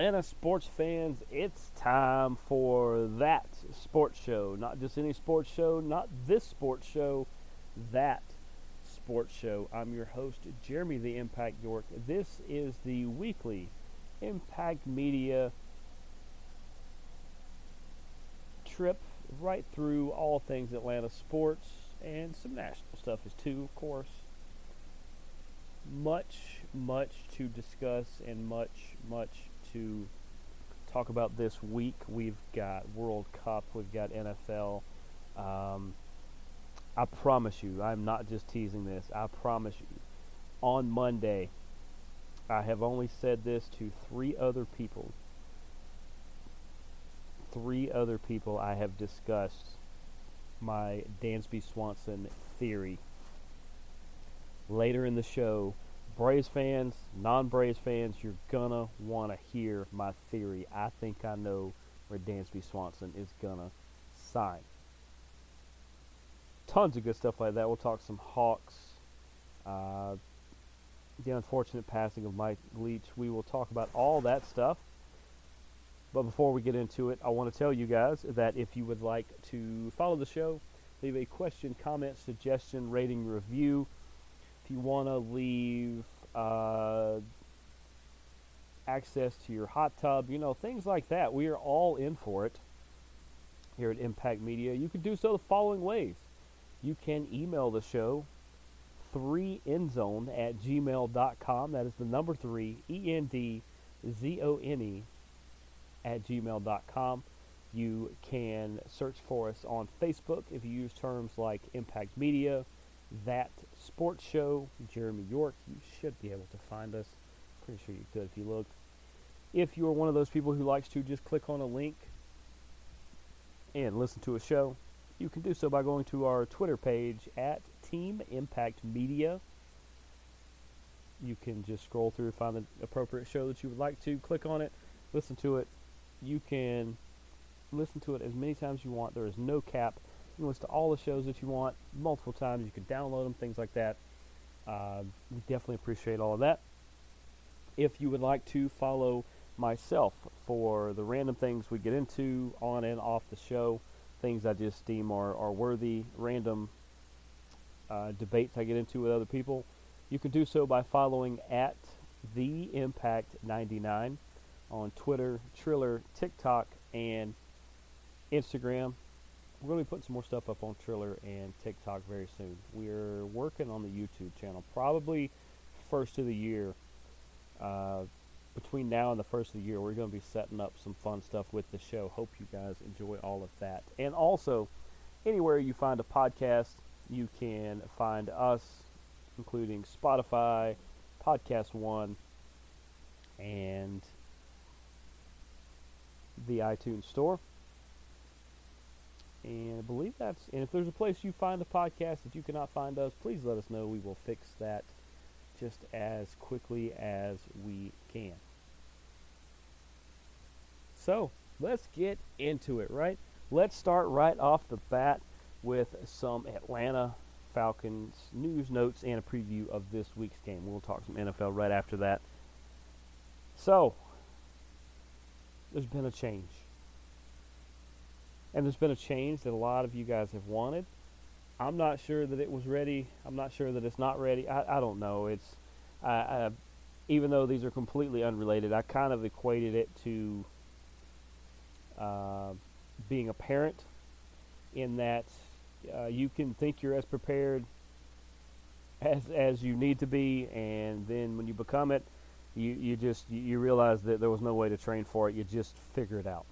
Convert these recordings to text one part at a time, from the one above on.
Atlanta sports fans, it's time for that sports show. Not just any sports show, not this sports show, that sports show. I'm your host, Jeremy the Impact York. This is the weekly Impact Media trip right through all things Atlanta sports and some national stuff is too, of course. Much, much to discuss and much, much to talk about this week. We've got World Cup, we've got NFL. Um, I promise you, I'm not just teasing this. I promise you, on Monday, I have only said this to three other people. Three other people I have discussed my Dansby Swanson theory. Later in the show, Braves fans, non Braves fans, you're gonna want to hear my theory. I think I know where Dansby Swanson is gonna sign. Tons of good stuff like that. We'll talk some Hawks. Uh, the unfortunate passing of Mike Leach. We will talk about all that stuff. But before we get into it, I want to tell you guys that if you would like to follow the show, leave a question, comment, suggestion, rating, review. You want to leave uh, access to your hot tub, you know, things like that, we are all in for it here at Impact Media. You can do so the following ways. You can email the show 3endzone at gmail.com. That is the number 3, E N D Z O N E, at gmail.com. You can search for us on Facebook if you use terms like Impact Media, That Sports Show, Jeremy York. You should be able to find us. Pretty sure you could if you looked. If you're one of those people who likes to just click on a link and listen to a show, you can do so by going to our Twitter page at Team Impact Media. You can just scroll through, find the appropriate show that you would like to, click on it, listen to it. You can listen to it as many times you want. There is no cap. You can listen to all the shows that you want multiple times. You can download them, things like that. Uh, we definitely appreciate all of that. If you would like to follow myself for the random things we get into on and off the show, things I just deem are, are worthy, random uh, debates I get into with other people, you can do so by following at the Impact 99 on Twitter, Triller, TikTok, and Instagram. We're going to be putting some more stuff up on Triller and TikTok very soon. We're working on the YouTube channel, probably first of the year. Uh, between now and the first of the year, we're going to be setting up some fun stuff with the show. Hope you guys enjoy all of that. And also, anywhere you find a podcast, you can find us, including Spotify, Podcast One, and the iTunes Store. And I believe that's. And if there's a place you find the podcast that you cannot find us, please let us know. We will fix that just as quickly as we can. So let's get into it, right? Let's start right off the bat with some Atlanta Falcons news notes and a preview of this week's game. We'll talk some NFL right after that. So, there's been a change. And there's been a change that a lot of you guys have wanted. I'm not sure that it was ready. I'm not sure that it's not ready. I, I don't know. It's I, I, even though these are completely unrelated, I kind of equated it to uh, being a parent, in that uh, you can think you're as prepared as as you need to be, and then when you become it, you you just you, you realize that there was no way to train for it. You just figure it out,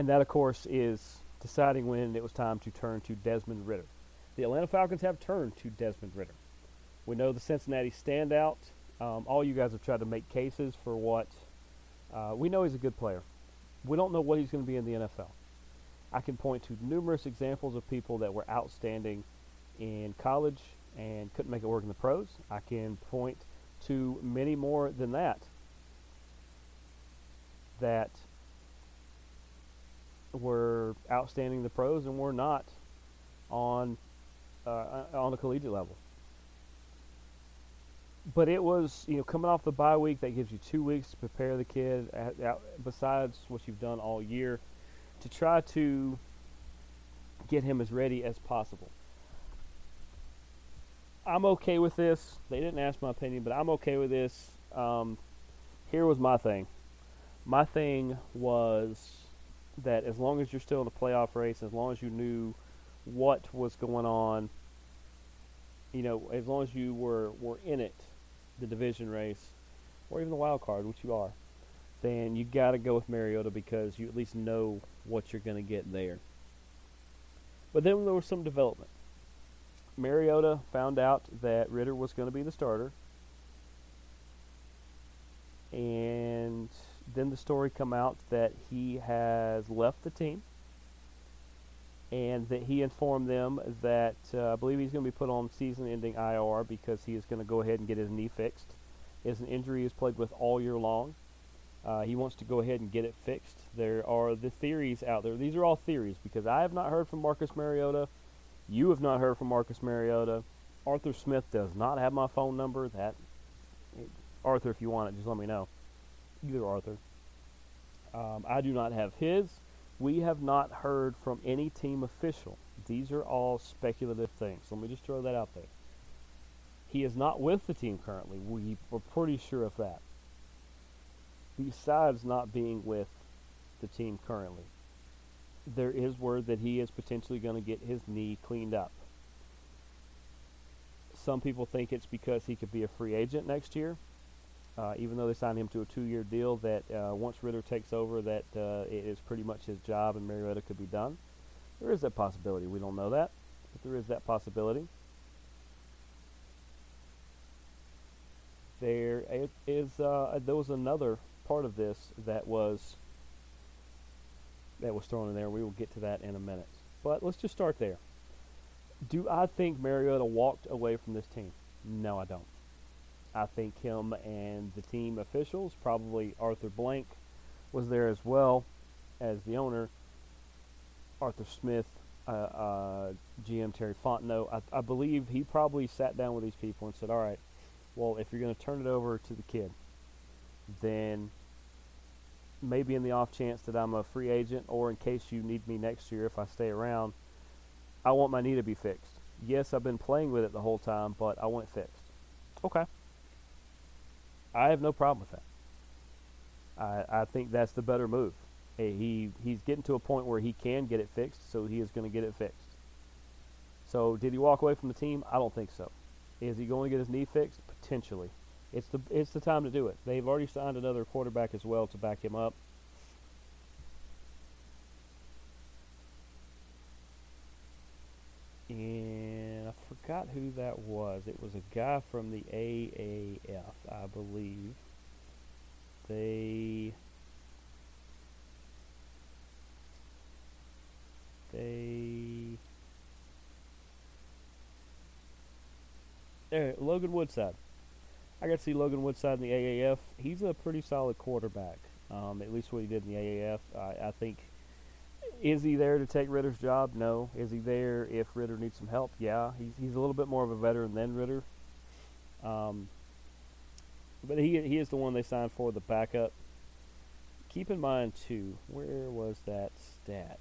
and that of course is deciding when it was time to turn to Desmond Ridder. The Atlanta Falcons have turned to Desmond Ridder. We know the Cincinnati standout. Um, all you guys have tried to make cases for what uh, we know he's a good player. We don't know what he's going to be in the NFL. I can point to numerous examples of people that were outstanding in college and couldn't make it work in the pros. I can point to many more than that that were outstanding the pros and were not on uh, on the collegiate level. But it was, you know, coming off the bye week, that gives you two weeks to prepare the kid, at, at, besides what you've done all year, to try to get him as ready as possible. I'm okay with this. They didn't ask my opinion, but I'm okay with this. Um, here was my thing. My thing was that as long as you're still in the playoff race, as long as you knew what was going on, you know, as long as you were, were in it, the division race, or even the wild card, which you are, then you got to go with Mariota because you at least know what you're going to get there. But then there was some development. Mariota found out that Ridder was going to be the starter, and then the story come out that he has left the team and that he informed them that uh, I believe he's going to be put on season-ending IR because he is going to go ahead and get his knee fixed. It's an injury he's played with all year long. Uh, he wants to go ahead and get it fixed. There are the theories out there. These are all theories because I have not heard from Marcus Mariota. You have not heard from Marcus Mariota. Arthur Smith does not have my phone number. That Arthur, if you want it, just let me know. Either Arthur. Um, I do not have his. We have not heard from any team official. These are all speculative things. Let me just throw that out there. He is not with the team currently. We are pretty sure of that. Besides not being with the team currently, there is word that he is potentially going to get his knee cleaned up. Some people think it's because he could be a free agent next year uh, even though they signed him to a two-year deal, that uh, once Ridder takes over, that uh, it is pretty much his job and Mariota could be done. There is that possibility. We don't know that, but there is that possibility. There is uh, there was another part of this that was that was thrown in there. We will get to that in a minute. But let's just start there. Do I think Mariota walked away from this team? No, I don't. I think him and the team officials, probably Arthur Blank, was there as well as the owner, Arthur Smith, uh, uh, GM Terry Fontenot. I, I, believe he probably sat down with these people and said, "All right, well, if you're going to turn it over to the kid, then maybe in the off chance that I'm a free agent, or in case you need me next year if I stay around, I want my knee to be fixed. Yes, I've been playing with it the whole time, but I want it fixed. Okay." I have no problem with that. I, I think that's the better move. He he's getting to a point where he can get it fixed, so he is going to get it fixed. So did he walk away from the team? I don't think so. Is he going to get his knee fixed? Potentially. It's the it's the time to do it. They've already signed another quarterback as well to back him up. And I forgot who that was. It was a guy from the AAF, I believe. They they there Logan Woodside. I got to see Logan Woodside in the AAF. He's a pretty solid quarterback. Um, at least what he did in the AAF. I, I think is he there to take Ridder's job? No. Is he there if Ridder needs some help? Yeah. He's he's a little bit more of a veteran than Ridder. Um, but he he is the one they signed for the backup. Keep in mind too, where was that stat?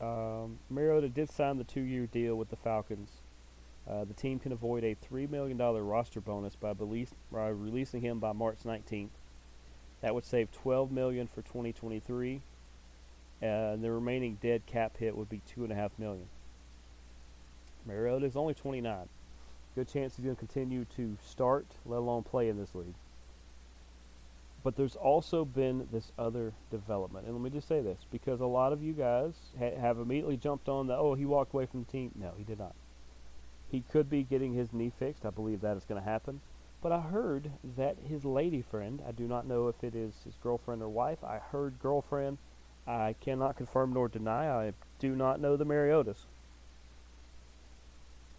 Um, Mariota did sign the two-year deal with the Falcons. Uh, the team can avoid a three million dollar roster bonus by, release, by releasing him by March 19th. That would save 12 million for 2023, uh, and the remaining dead cap hit would be two and a half million. Mariota is only 29. Good chance he's going to continue to start, let alone play in this league. But there's also been this other development, and let me just say this because a lot of you guys ha- have immediately jumped on the oh he walked away from the team. No, he did not. He could be getting his knee fixed. I believe that is going to happen. But I heard that his lady friend, I do not know if it is his girlfriend or wife. I heard girlfriend. I cannot confirm nor deny. I do not know the Mariotas.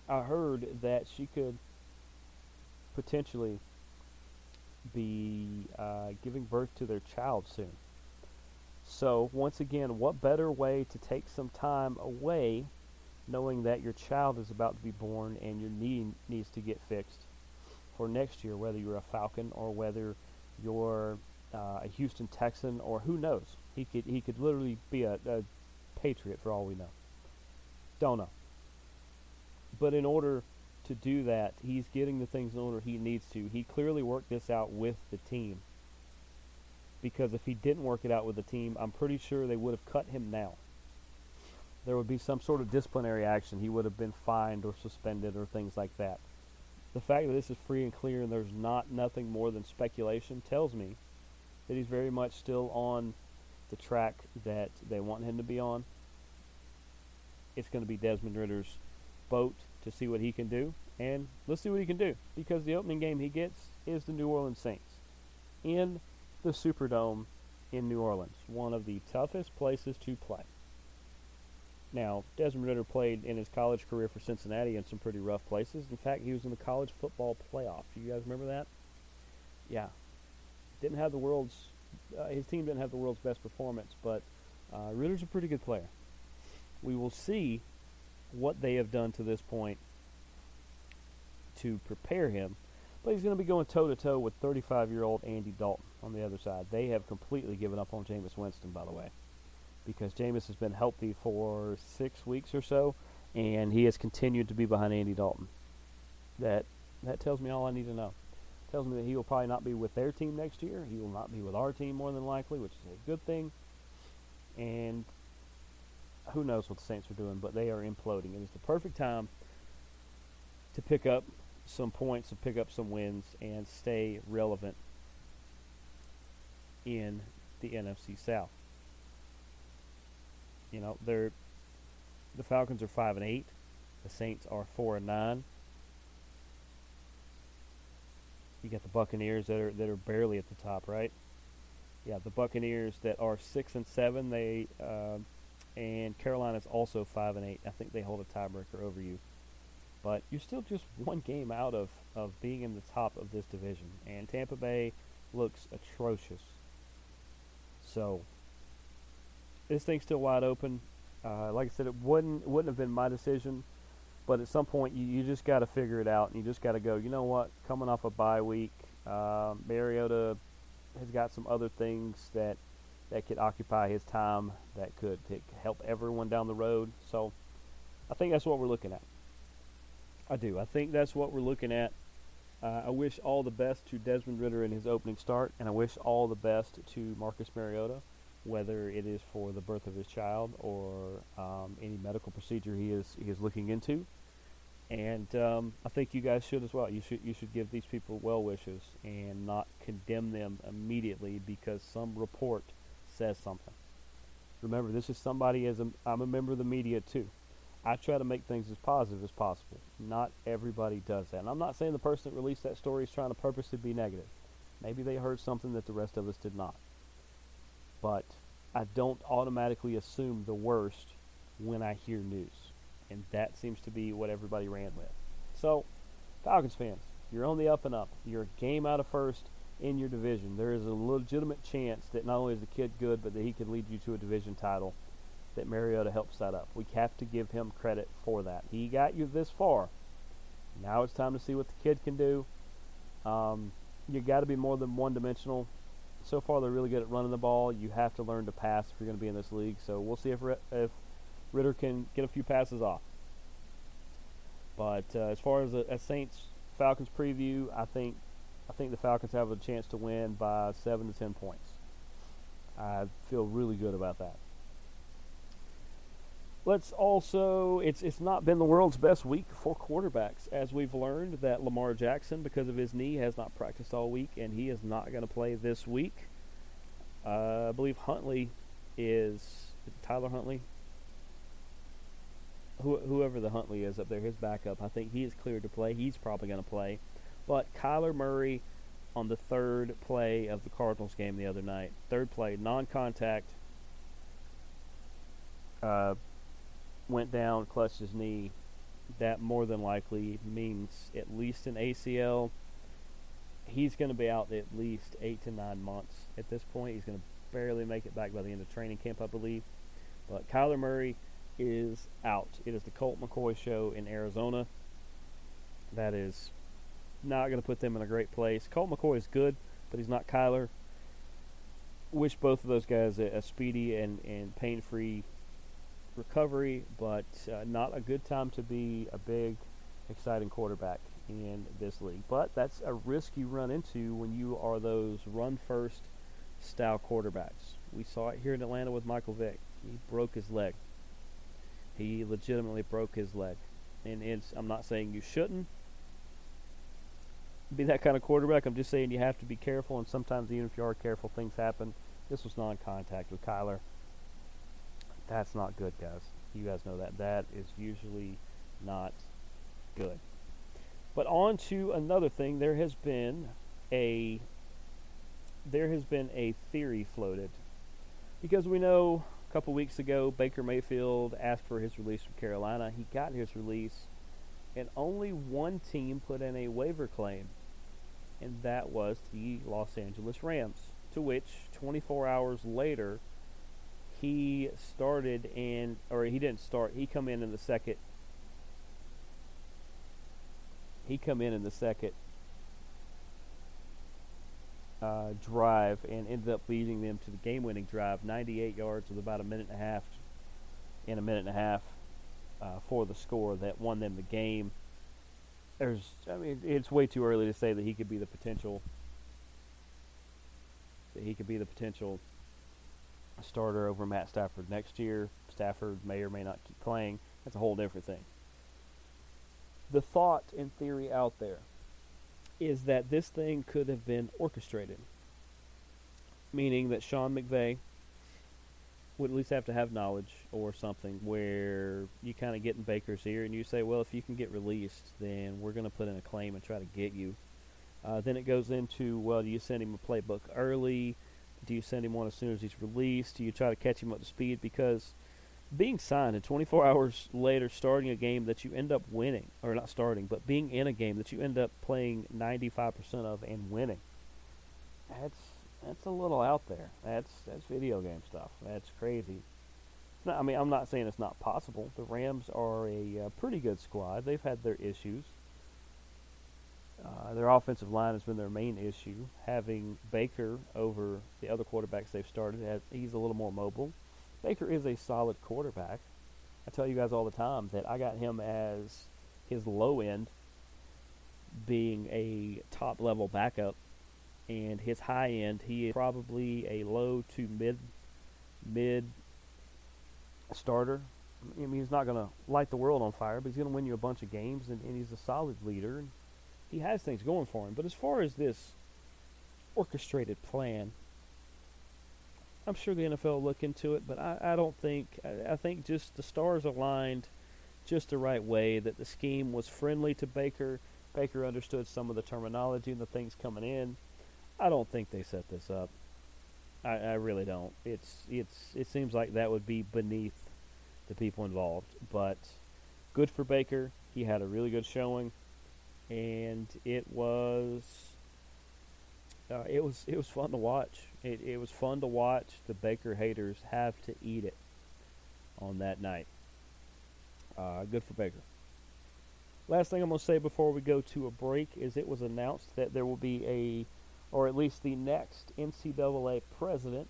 I heard that she could potentially be uh, giving birth to their child soon. So, once again, what better way to take some time away knowing that your child is about to be born and your knee needs to get fixed for next year, whether you're a Falcon or whether you're uh, a Houston Texan or who knows? He could he could literally be a, a Patriot for all we know. Don't know. But in order to do that, he's getting the things in order he needs to. He clearly worked this out with the team. Because if he didn't work it out with the team, I'm pretty sure they would have cut him now. There would be some sort of disciplinary action. He would have been fined or suspended or things like that. The fact that this is free and clear and there's not nothing more than speculation tells me that he's very much still on the track that they want him to be on. It's going to be Desmond Ridder's boat to see what he can do, and let's see what he can do because the opening game he gets is the New Orleans Saints in the Superdome in New Orleans, one of the toughest places to play. Now, Desmond Ridder played in his college career for Cincinnati in some pretty rough places. In fact, he was in the college football playoff. Do you guys remember that? Yeah. Didn't have the world's uh, his team didn't have the world's best performance, but uh, Ridder's a pretty good player. We will see what they have done to this point to prepare him, but he's going to be going toe to toe with 35 year old Andy Dalton on the other side. They have completely given up on Jameis Winston, by the way, because Jameis has been healthy for six weeks or so, and he has continued to be behind Andy Dalton. That that tells me all I need to know tells me that he will probably not be with their team next year. He will not be with our team more than likely, which is a good thing. And who knows what the Saints are doing, but they are imploding. It is the perfect time to pick up some points, to pick up some wins, and stay relevant in the NFC South. You know, they're the Falcons are five and eight, the Saints are four and nine. You got the Buccaneers that are that are barely at the top, right? Yeah, the Buccaneers that are six and seven. They uh, and Carolina's also five and eight. I think they hold a tiebreaker over you, but you're still just one game out of of being in the top of this division. And Tampa Bay looks atrocious. So this thing's still wide open. Uh, like I said, it wouldn't wouldn't have been my decision but at some point, you, you just got to figure it out, and you just got to go. You know what? Coming off a bye week, uh, Mariota has got some other things that that could occupy his time that could help everyone down the road. So, I think that's what we're looking at. I do. I think that's what we're looking at. Uh, I wish all the best to Desmond Ridder in his opening start, and I wish all the best to Marcus Mariota, whether it is for the birth of his child or um, any medical procedure he is he is looking into and um, I think you guys should as well. You should you should give these people well wishes and not condemn them immediately because some report says something. Remember, this is somebody as a, I'm a member of the media too. I try to make things as positive as possible. Not everybody does that. And I'm not saying the person that released that story is trying to purposely be negative. Maybe they heard something that the rest of us did not. But I don't automatically assume the worst when I hear news and that seems to be what everybody ran with. So, Falcons fans, you're on the up and up. You're a game out of first in your division. There is a legitimate chance that not only is the kid good, but that he could lead you to a division title that Mariota helped set up. We have to give him credit for that. He got you this far. Now it's time to see what the kid can do. Um, you got to be more than one dimensional. So far, they're really good at running the ball. You have to learn to pass if you're going to be in this league. So we'll see if if Ridder can get a few passes off. But uh, as far as a, a, Saints Falcons preview, I think I think the Falcons have a chance to win by seven to ten points. I feel really good about that. Let's also it's it's not been the world's best week for quarterbacks as we've learned that Lamar Jackson because of his knee has not practiced all week and he is not going to play this week. Uh, I believe Huntley is, Tyler Huntley whoever the Huntley is up there, his backup, I think he is cleared to play. He's probably going to play. But Kyler Murray on the third play of the Cardinals game the other night, third play, non-contact, uh, went down, clutched his knee. That more than likely means at least an ACL. He's going to be out at least eight to nine months at this point. He's going to barely make it back by the end of training camp, I believe. But Kyler Murray is out. It is the Colt McCoy show in Arizona. That is not going to put them in a great place. Colt McCoy is good, but he's not Kyler. Wish both of those guys a, a speedy and, and pain free recovery, but uh, not a good time to be a big, exciting quarterback in this league. But that's a risk you run into when you are those run first style quarterbacks. We saw it here in Atlanta with Michael Vick. He broke his leg. He legitimately broke his leg. And I'm not saying you shouldn't be that kind of quarterback. I'm just saying you have to be careful, and sometimes even if you are careful, things happen. This was non-contact with Kyler. That's not good, guys. You guys know that. That is usually not good. But on to another thing. There has been a there has been a theory floated because we know a couple weeks ago Baker Mayfield asked for his release from Carolina. He got his release, and only one team put in a waiver claim, and that was the Los Angeles Rams. To which, 24 hours later, he started and or he didn't start. He come in in the second. He come in in the second uh, drive and ended up leading them to the game-winning drive, 98 yards with about a minute and a half, in a minute and a half uh, for the score that won them the game. There's, I mean, it's way too early to say that he could be the potential. That he could be the potential starter over Matt Stafford next year. Stafford may or may not keep playing. That's a whole different thing. The thought and theory out there is that this thing could have been orchestrated, meaning that Sean McVay would at least have to have knowledge or something where you kind of get in Baker's ear and you say, well, if you can get released, then we're going to put in a claim and try to get you. Uh, then it goes into, well, do you send him a playbook early? Do you send him one as soon as he's released? Do you try to catch him up to speed? Because being signed and 24 hours later starting a game that you end up winning, or not starting, but being in a game that you end up playing 95% of and winning, that's that's a little out there. That's that's video game stuff. That's crazy. I mean, I'm not saying it's not possible. The Rams are a uh, pretty good squad. They've had their issues. Uh, their offensive line has been their main issue. Having Baker over the other quarterbacks they've started, he's a little more mobile. Baker is a solid quarterback. I tell you guys all the time that I got him as his low end being a top level backup and his high end he is probably a low to mid mid starter. I mean he's not going to light the world on fire, but he's going to win you a bunch of games and, and he's a solid leader and he has things going for him. But as far as this orchestrated plan, I'm sure the NFL will look into it, but I, I don't think I, I think just the stars aligned just the right way that the scheme was friendly to Baker. Baker understood some of the terminology and the things coming in. I don't think they set this up. I, I really don't. It's it's it seems like that would be beneath the people involved. But good for Baker. He had a really good showing, and it was uh, it was it was fun to watch. It, it was fun to watch the Baker haters have to eat it on that night. Uh, good for Baker. Last thing I'm going to say before we go to a break is it was announced that there will be a, or at least the next NCAA president,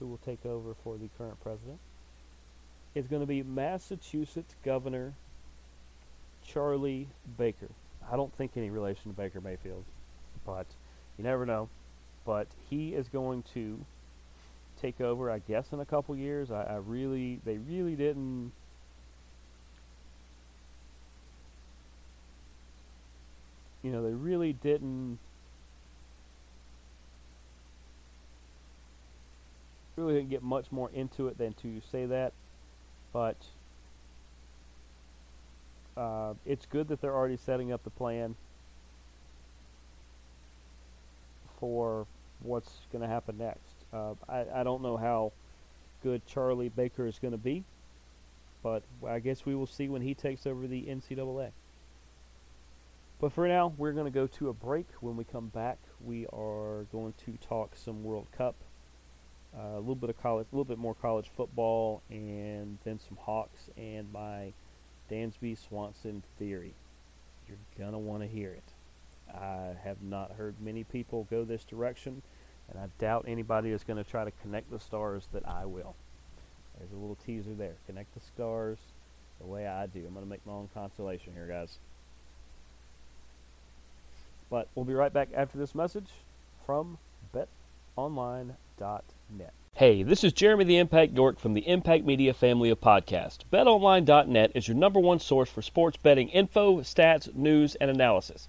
who will take over for the current president, is going to be Massachusetts Governor Charlie Baker. I don't think any relation to Baker Mayfield, but you never know but he is going to take over, I guess, in a couple years. I, I really, they really didn't. You know, they really didn't. Really didn't get much more into it than to say that, but uh, it's good that they're already setting up the plan for what's going to happen next. Uh, I, I don't know how good Charlie Baker is going to be, but I guess we will see when he takes over the NCAA. But for now, we're going to go to a break. When we come back, we are going to talk some World Cup, uh, a little bit of college, a little bit more college football, and then some Hawks and my Dansby Swanson theory. You're gonna want to hear it. I have not heard many people go this direction, and I doubt anybody is going to try to connect the stars that I will. There's a little teaser there. Connect the stars the way I do. I'm going to make my own constellation here, guys. But we'll be right back after this message from Hey, this is Jeremy the Impact York from the Impact Media family of podcasts. BetOnline.net is your number one source for sports betting info, stats, news, and analysis.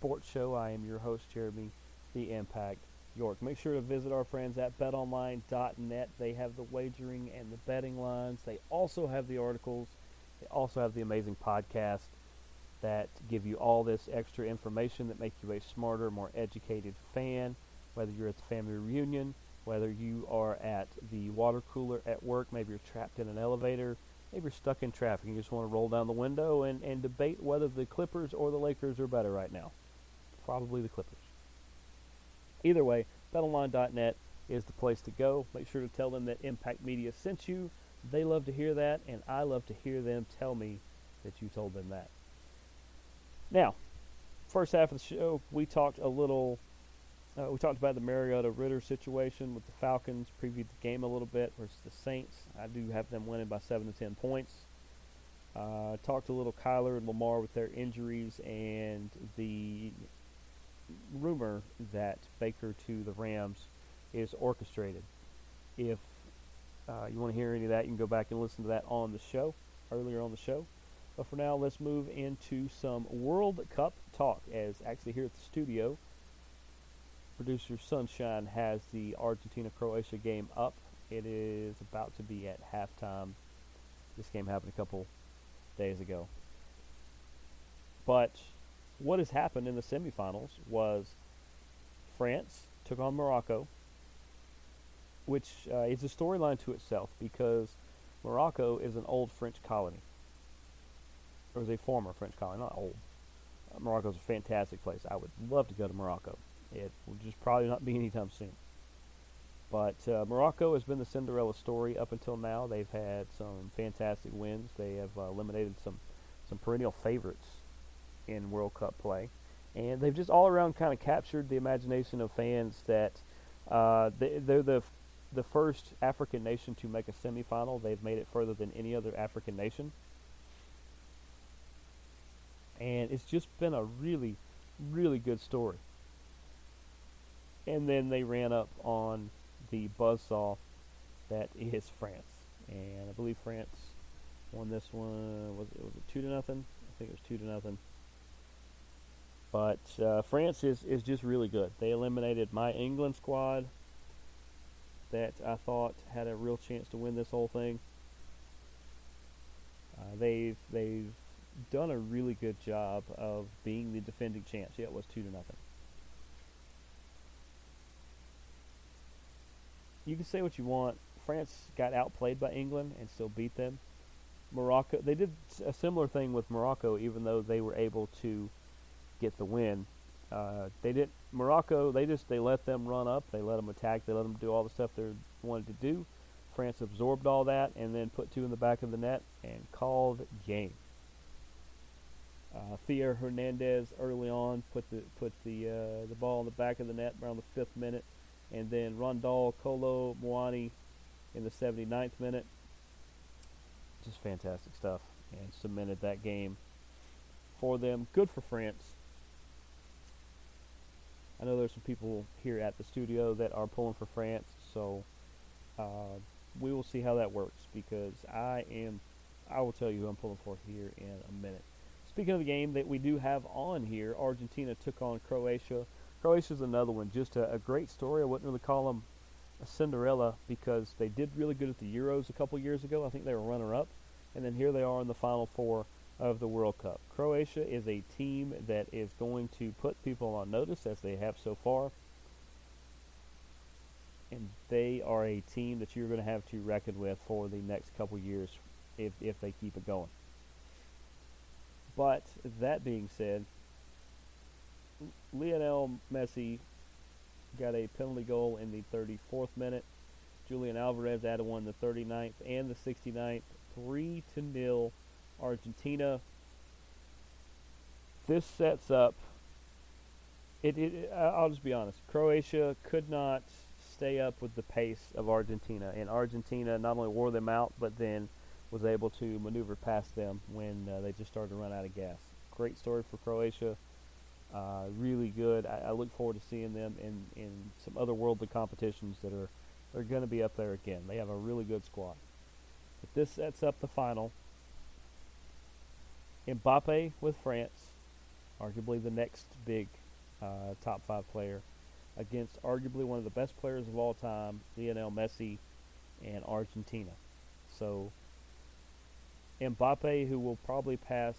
sports show. I am your host, Jeremy the Impact York. Make sure to visit our friends at betonline.net. They have the wagering and the betting lines. They also have the articles. They also have the amazing podcast that give you all this extra information that make you a smarter, more educated fan, whether you're at the family reunion, whether you are at the water cooler at work, maybe you're trapped in an elevator, maybe you're stuck in traffic and you just want to roll down the window and, and debate whether the Clippers or the Lakers are better right now probably the Clippers. Either way, betonline.net is the place to go. Make sure to tell them that Impact Media sent you. They love to hear that, and I love to hear them tell me that you told them that. Now, first half of the show, we talked a little. Uh, we talked about the Mariota Ridder situation with the Falcons. Previewed the game a little bit versus the Saints. I do have them winning by seven to ten points. Uh, talked a little Kyler and Lamar with their injuries and the rumor that Baker to the Rams is orchestrated. If uh, you want to hear any of that, you can go back and listen to that on the show, earlier on the show. But for now, let's move into some World Cup talk. As actually here at the studio, producer Sunshine has the Argentina Croatia game up. It is about to be at halftime. This game happened a couple days ago. But what has happened in the semifinals was France took on Morocco, which uh, is a storyline to itself because Morocco is an old French colony. Or is a former French colony, not old. Uh, Morocco is a fantastic place. I would love to go to Morocco. It will just probably not be anytime soon. But uh, Morocco has been the Cinderella story up until now. They've had some fantastic wins. They have uh, eliminated some some perennial favorites in World Cup play, and they've just all around kind of captured the imagination of fans that uh, they, they're the the first African nation to make a semifinal. They've made it further than any other African nation, and it's just been a really, really good story. And then they ran up on the buzzsaw that is France, and I believe France won this one. Was it was it two to nothing? I think it was two to nothing. But uh, France is, is just really good. They eliminated my England squad that I thought had a real chance to win this whole thing. Uh, they've they've done a really good job of being the defending champs. Yeah, it was two to nothing. You can say what you want. France got outplayed by England and still beat them. Morocco, they did a similar thing with Morocco, even though they were able to get the win. Uh, they didn't Morocco. They just they let them run up. They let them attack. They let them do all the stuff they wanted to do. France absorbed all that and then put two in the back of the net and called game. Uh, Theo Hernandez early on put the put the uh, the ball in the back of the net around the fifth minute, and then Randal Kolo Muani in the 79th minute. Just fantastic stuff, and cemented that game for them. Good for France. I know there's some people here at the studio that are pulling for France, so uh, we will see how that works because I am, I will tell you who I'm pulling for here in a minute. Speaking of the game that we do have on here, Argentina took on Croatia. Croatia's another one, just a, a great story. I wouldn't really call them a Cinderella because they did really good at the Euros a couple years ago. I think they were runner-up, and then here they are in the Final Four of the World Cup. Croatia is a team that is going to put people on notice as they have so far. And they are a team that you're going to have to reckon with for the next couple years if, if they keep it going. But that being said, Lionel Messi got a penalty goal in the 34th minute. Julian Alvarez added one in the 39th and the 69th. 3 to nil Argentina. This sets up. It, it. I'll just be honest. Croatia could not stay up with the pace of Argentina, and Argentina not only wore them out, but then was able to maneuver past them when uh, they just started to run out of gas. Great story for Croatia. Uh, really good. I, I, look forward to seeing them in, in some other worldly competitions that are are going to be up there again. They have a really good squad. But this sets up the final. Mbappe with France, arguably the next big uh, top five player, against arguably one of the best players of all time, Lionel Messi, and Argentina. So Mbappe, who will probably pass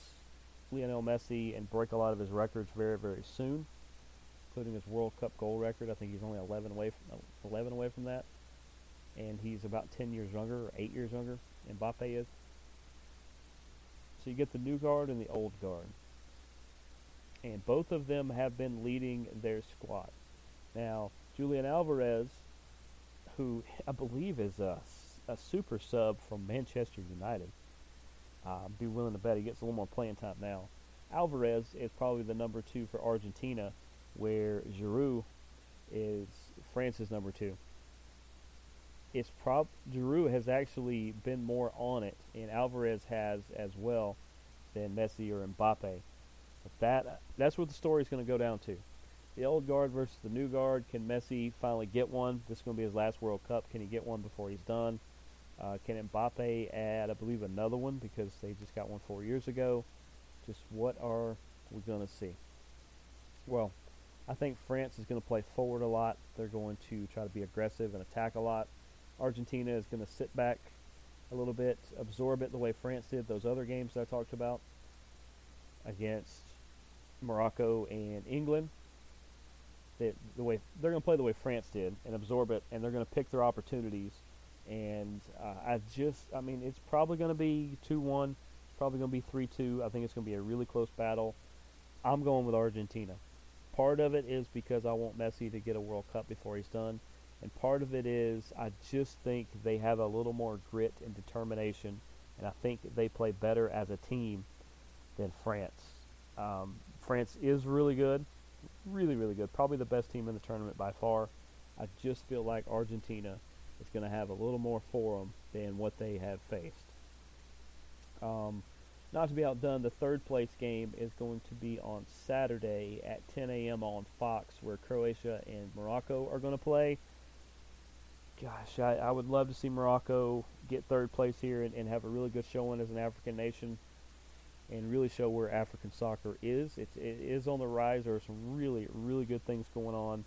Lionel Messi and break a lot of his records very, very soon, including his World Cup goal record. I think he's only 11 away from 11 away from that, and he's about 10 years younger, 8 years younger. Mbappe is. So you get the new guard and the old guard, and both of them have been leading their squad. Now Julian Alvarez, who I believe is a, a super sub from Manchester United uh, be willing to bet he gets a little more playing time now. Alvarez is probably the number two for Argentina, where Giroud is France's number two. It's prob Giroud has actually been more on it, and Alvarez has as well than Messi or Mbappe. But that that's what the story is going to go down to. The old guard versus the new guard. Can Messi finally get one? This is going to be his last World Cup. Can he get one before he's done? Uh, can Mbappe add, I believe, another one because they just got one four years ago? Just what are we going to see? Well, I think France is going to play forward a lot. They're going to try to be aggressive and attack a lot. Argentina is going to sit back a little bit, absorb it the way France did those other games that I talked about against Morocco and England. They, the way they're going to play the way France did and absorb it, and they're going to pick their opportunities and uh, I just, I mean, it's probably going to be 2 1, probably going to be 3 2. I think it's going to be a really close battle. I'm going with Argentina. Part of it is because I want Messi to get a World Cup before he's done. And part of it is I just think they have a little more grit and determination. And I think they play better as a team than France. Um, France is really good. Really, really good. Probably the best team in the tournament by far. I just feel like Argentina is going to have a little more for them than what they have faced. Um, not to be outdone, the third place game is going to be on Saturday at 10 a.m. on Fox, where Croatia and Morocco are going to play. Gosh, I, I, would love to see Morocco get third place here and, and, have a really good showing as an African nation and really show where African soccer is. It's, it is on the rise. There are some really, really good things going on.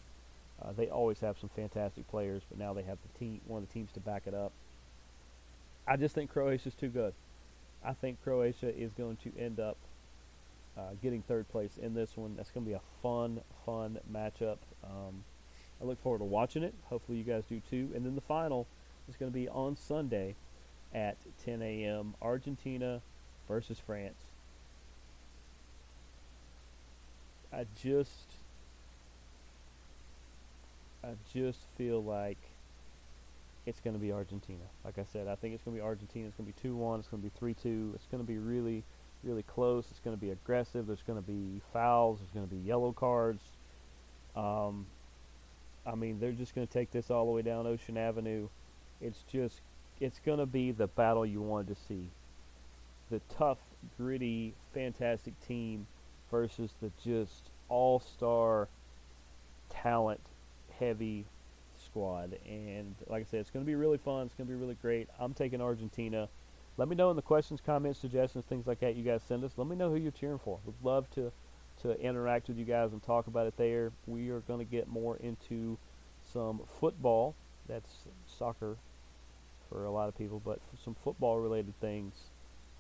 Uh, they always have some fantastic players, but now they have the team, one of the teams to back it up. I just think Croatia is too good. I think Croatia is going to end up uh, getting third place in this one. That's going to be a fun, fun matchup. Um, I look forward to watching it. Hopefully, you guys do too. And then the final is going to be on Sunday at 10 a.m. Argentina versus France. I just I just feel like it's going to be Argentina. Like I said, I think it's going to be Argentina. It's going to be 2-1. It's going to be 3-2. It's going to be really, really close. It's going to be aggressive. There's going to be fouls. There's going to be yellow cards. Um, I mean, they're just going to take this all the way down Ocean Avenue. It's just, it's going to be the battle you wanted to see. The tough, gritty, fantastic team versus the just all-star talent heavy squad. And like I said, it's going to be really fun. It's going to be really great. I'm taking Argentina. Let me know in the questions, comments, suggestions, things like that you guys send us. Let me know who you're cheering for. We'd love to to interact with you guys and talk about it there. We are going to get more into some football. That's soccer for a lot of people, but some football related things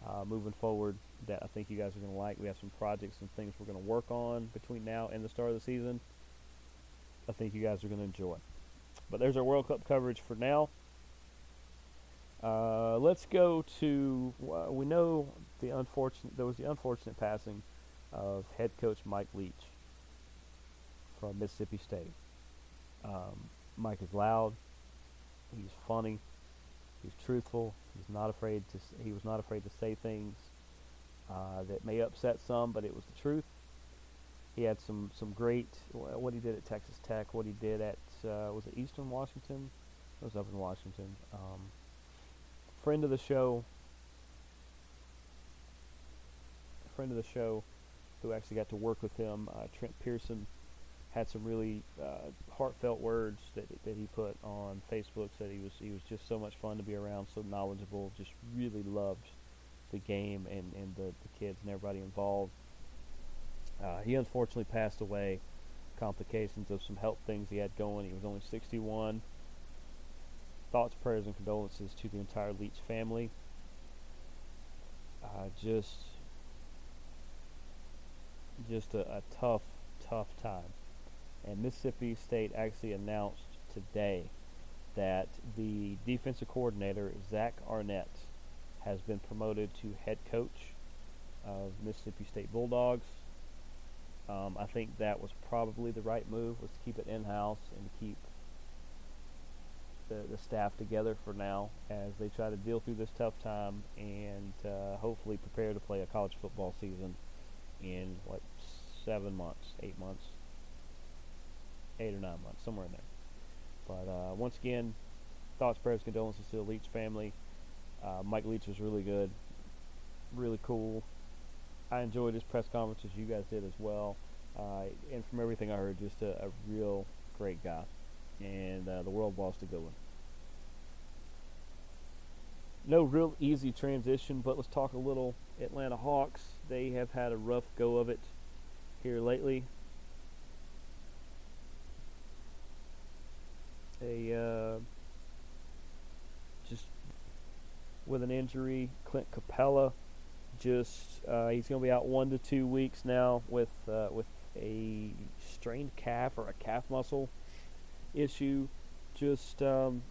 uh, moving forward that I think you guys are going to like. We have some projects and things we're going to work on between now and the start of the season. I think you guys are going to enjoy. But there's our World Cup coverage for now. Uh, let's go to. Uh, we know the unfortunate. There was the unfortunate passing of head coach Mike Leach from Mississippi State. Um, Mike is loud. He's funny. He's truthful. He's not afraid to. He was not afraid to say things uh, that may upset some, but it was the truth. He had some some great what he did at Texas Tech, what he did at uh, was it Eastern Washington? It was up in Washington. Um, friend of the show, friend of the show, who actually got to work with him, uh, Trent Pearson, had some really uh, heartfelt words that that he put on Facebook. Said he was he was just so much fun to be around, so knowledgeable, just really loved the game and and the, the kids and everybody involved. Uh, he unfortunately passed away. Complications of some health things he had going. He was only 61. Thoughts, prayers, and condolences to the entire Leach family. Uh, just, just a, a tough, tough time. And Mississippi State actually announced today that the defensive coordinator Zach Arnett has been promoted to head coach of Mississippi State Bulldogs. Um, I think that was probably the right move was to keep it in house and keep the, the staff together for now as they try to deal through this tough time and uh, hopefully prepare to play a college football season in like seven months, eight months, eight or nine months, somewhere in there. But uh, once again, thoughts, prayers, condolences to the Leach family. Uh, Mike Leach was really good, really cool, I enjoyed his press conferences. You guys did as well. Uh, and from everything I heard, just a, a real great guy. And uh, the world lost a good one. No real easy transition, but let's talk a little Atlanta Hawks. They have had a rough go of it here lately. A uh, just with an injury, Clint Capela. just uh, he's going to be out one to two weeks now with uh, with a strained calf or a calf muscle issue. Just um,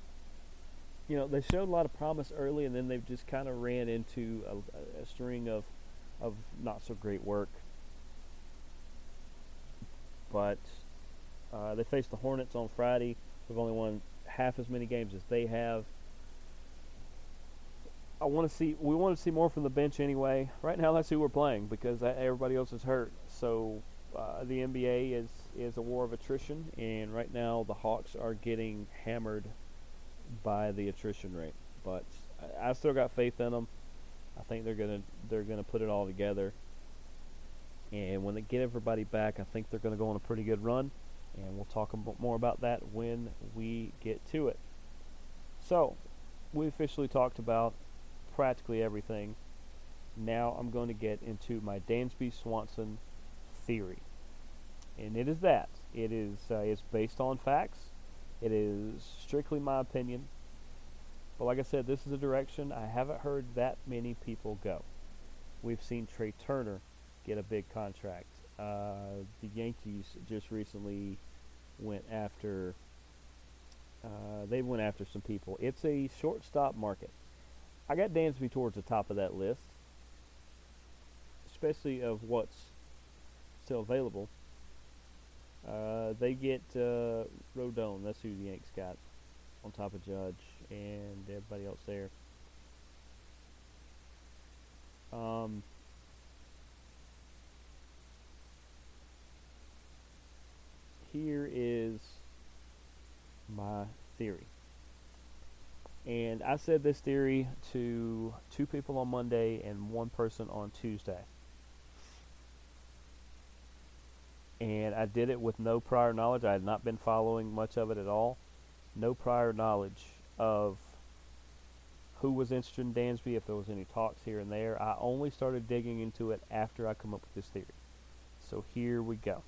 you know, they showed a lot of promise early, and then they've just kind of ran into a, a, string of of not so great work. But uh, they faced the Hornets on Friday. They've only won half as many games as they have. I want to see. We want to see more from the bench anyway. Right now, that's who we're playing because everybody else is hurt. So uh, the NBA is is a war of attrition, and right now the Hawks are getting hammered by the attrition rate. But I, I still got faith in them. I think they're gonna they're gonna put it all together. And when they get everybody back, I think they're going to go on a pretty good run. And we'll talk more about that when we get to it. So, we officially talked about practically everything. Now I'm going to get into my Dansby Swanson theory. And it is that. It is uh, it's based on facts. It is strictly my opinion. But like I said, this is a direction I haven't heard that many people go. We've seen Trea Turner get a big contract. Uh, the Yankees just recently went after. Uh, they went after some people. It's a shortstop market. I got Dansby towards the top of that list, especially of what's still available. Uh, they get uh, Rodon. That's who the Yanks got on top of Judge and everybody else there. Um, here is my theory. And I said this theory to two people on Monday and one person on Tuesday. and I did it with no prior knowledge. I had not been following much of it at all. No prior knowledge of who was interested in Dansby, if there was any talks here and there. I only started digging into it after I come up with this theory. So here we go.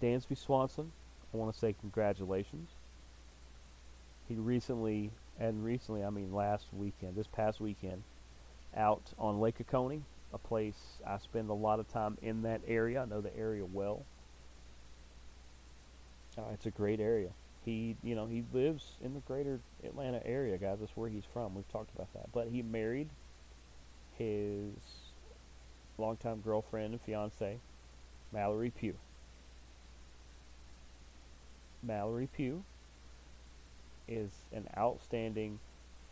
Dansby Swanson, I want to say congratulations. He recently, and recently I mean last weekend, this past weekend, out on Lake Oconee, a place I spend a lot of time in that area. I know the area well. Uh, it's a great area. He, you know, he lives in the greater Atlanta area, guys. That's where he's from. We've talked about that. But he married his longtime girlfriend and fiance, Mallory Pugh. Mallory Pugh is an outstanding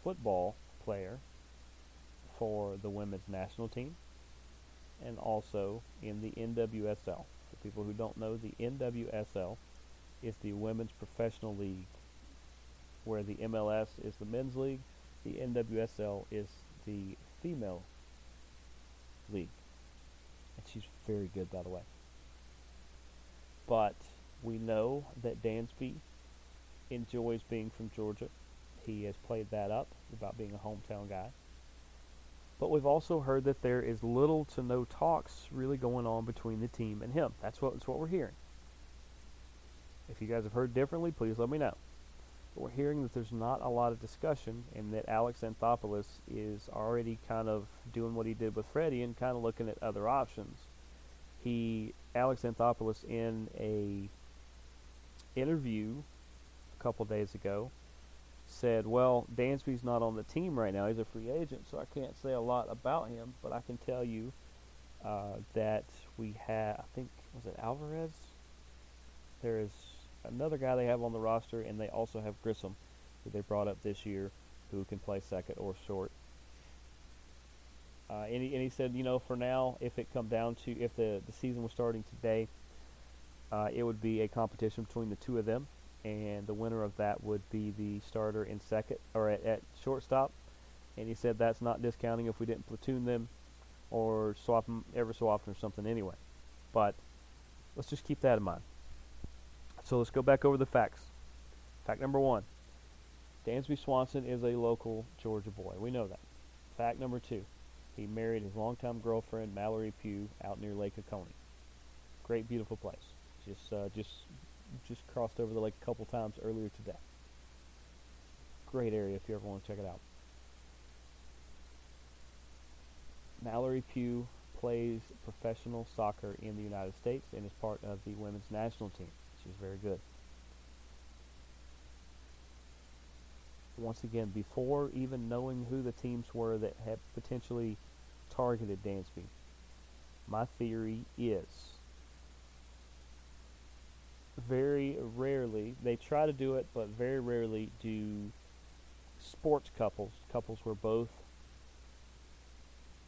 football player for the women's national team and also in the NWSL. For people who don't know, the NWSL is the women's professional league, where the MLS is the men's league, the NWSL is the female league. And she's very good, by the way. But we know that Dansby enjoys being from Georgia. He has played that up about being a hometown guy. But we've also heard that there is little to no talks really going on between the team and him. That's what, that's what we're hearing. If you guys have heard differently, please let me know. But we're hearing that there's not a lot of discussion and that Alex Anthopoulos is already kind of doing what he did with Freddie and kind of looking at other options. He, Alex Anthopoulos, in a interview a couple days ago, said, "Well, Dansby's not on the team right now. He's a free agent, so I can't say a lot about him. But I can tell you uh, that we have, I think, was it Alvarez? There is another guy they have on the roster, and they also have Grissom, who they brought up this year, who can play second or short. Uh, and, he, and he said, you know, for now, if it come down to if the the season was starting today, uh, it would be a competition between the two of them, and the winner of that would be the starter in second or at, at shortstop. And he said that's not discounting if we didn't platoon them or swap them ever so often or something anyway. But let's just keep that in mind. So let's go back over the facts. Fact number one Dansby Swanson is a local Georgia boy. We know that. Fact number two he married his longtime girlfriend, Mallory Pugh, out near Lake Oconee. Great, beautiful place. Just, uh, just, just crossed over the lake a couple times earlier today. Great area if you ever want to check it out. Mallory Pugh plays professional soccer in the United States and is part of the women's national team. She's very good. Once again, before even knowing who the teams were that had potentially targeted Dansby, my theory is very rarely, they try to do it, but very rarely do sports couples, couples where both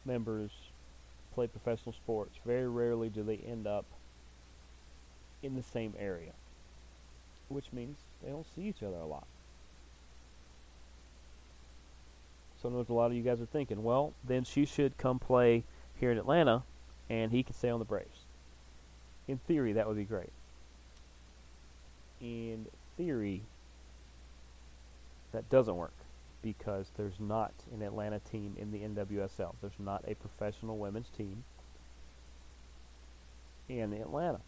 members play professional sports, very rarely do they end up in the same area, which means they don't see each other a lot. So I know a lot of you guys are thinking, well, then she should come play here in Atlanta, and he can stay on the Braves. In theory, that would be great. In theory, that doesn't work because there's not an Atlanta team in the NWSL. There's not a professional women's team in Atlanta.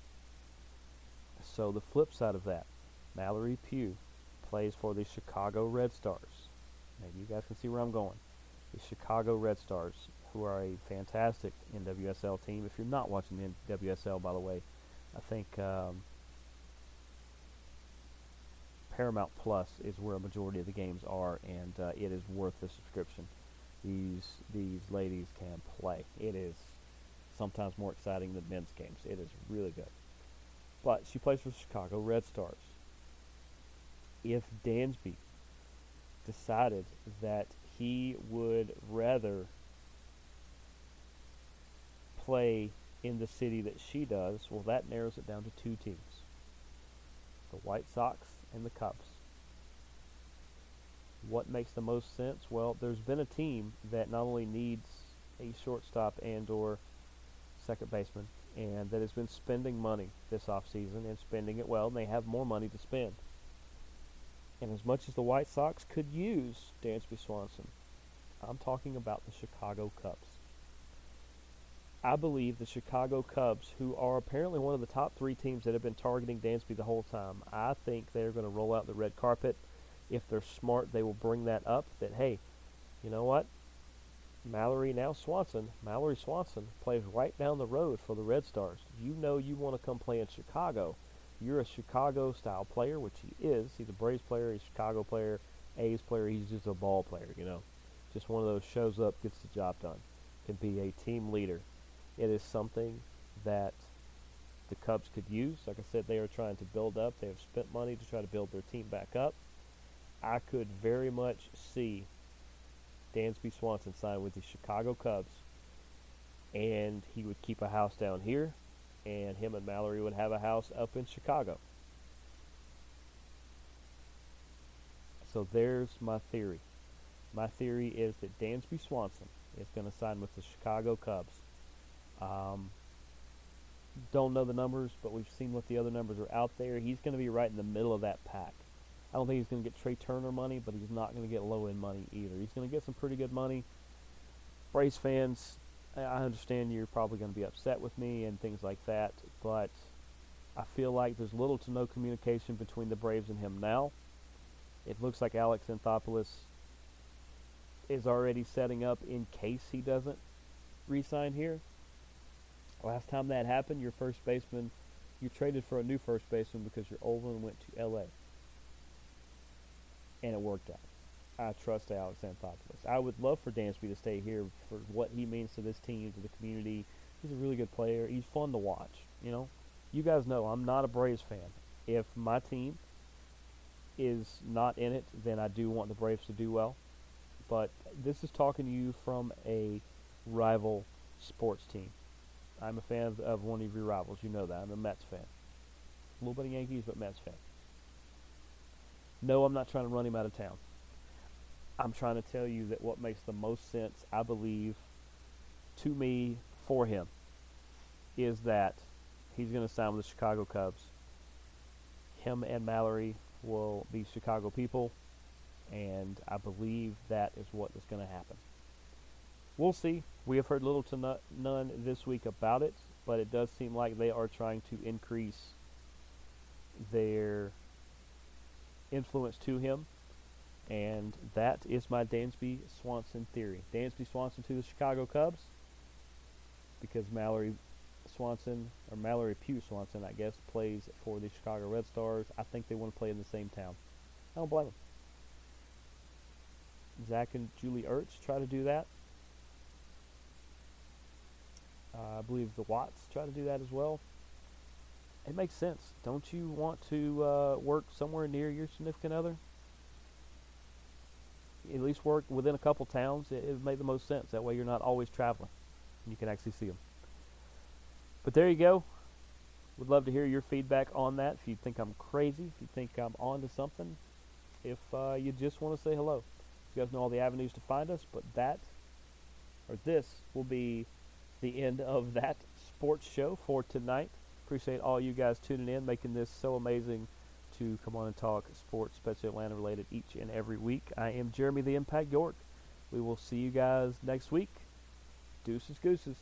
So the flip side of that, Mallory Pugh plays for the Chicago Red Stars. Maybe you guys can see where I'm going. The Chicago Red Stars, who are a fantastic NWSL team. If you're not watching the NWSL, by the way, I think um, Paramount Plus is where a majority of the games are, and uh, it is worth the subscription. These these ladies can play. It is sometimes more exciting than men's games. It is really good. But she plays for Chicago Red Stars. If Dansby decided that he would rather play in the city that she does, well, that narrows it down to two teams the White Sox and the Cubs. What makes the most sense? Well, there's been a team that not only needs a shortstop and or second baseman, and that has been spending money this offseason and spending it well, and they have more money to spend. And as much as the White Sox could use Dansby Swanson, I'm talking about the Chicago Cubs. I believe the Chicago Cubs, who are apparently one of the top three teams that have been targeting Dansby the whole time, I think they're going to roll out the red carpet. If they're smart, they will bring that up that, hey, you know what? Mallory, now Swanson, Mallory Swanson plays right down the road for the Red Stars. You know you want to come play in Chicago. You're a Chicago style player, which he is. He's a Braves player, he's a Chicago player, A's player, he's just a ball player, you know. Just one of those shows up, gets the job done. Can be a team leader. It is something that the Cubs could use. Like I said, they are trying to build up. They have spent money to try to build their team back up. I could very much see Dansby Swanson sign with the Chicago Cubs, and he would keep a house down here, and him and Mallory would have a house up in Chicago. So there's my theory. My theory is that Dansby Swanson is going to sign with the Chicago Cubs. Um, don't know the numbers, but we've seen what the other numbers are out there. He's going to be right in the middle of that pack. I don't think he's going to get Trea Turner money, but he's not going to get low end money either. He's going to get some pretty good money. Braves fans, I understand you're probably going to be upset with me and things like that, but I feel like there's little to no communication between the Braves and him now. It looks like Alex Anthopoulos is already setting up in case he doesn't re-sign here. Last time that happened, your first baseman, you traded for a new first baseman because your old one went to L.A. And it worked out. I trust Alex Anthopoulos. I would love for Dansby to stay here for what he means to this team, to the community. He's a really good player. He's fun to watch. You know, you guys know I'm not a Braves fan. If my team is not in it, then I do want the Braves to do well. But this is talking to you from a rival sports team. I'm a fan of, of one of your rivals. You know that. I'm a Mets fan. A little bit of Yankees, but Mets fan. No, I'm not trying to run him out of town. I'm trying to tell you that what makes the most sense, I believe, to me, for him, is that he's going to sign with the Chicago Cubs. Him and Mallory will be Chicago people, and I believe that is what is going to happen. We'll see. We have heard little to none this week about it, but it does seem like they are trying to increase their influence to him. And that is my Dansby Swanson theory. Dansby Swanson to the Chicago Cubs because Mallory Swanson, or Mallory Pugh Swanson, I guess, plays for the Chicago Red Stars. I think they want to play in the same town. I don't blame them. Zach and Julie Ertz try to do that. Uh, I believe the Watts try to do that as well. It makes sense. Don't you want to uh, work somewhere near your significant other? At least work within a couple towns. It, it would make the most sense. That way you're not always traveling. and You can actually see them. But there you go. Would love to hear your feedback on that. If you think I'm crazy, if you think I'm on to something, if uh, you just want to say hello. You guys know all the avenues to find us, but that, or this, will be the end of that sports show for tonight. Appreciate all you guys tuning in, making this so amazing to come on and talk sports, especially Atlanta related, each and every week. I am Jeremy the Impact York. We will see you guys next week. Deuces, gooses.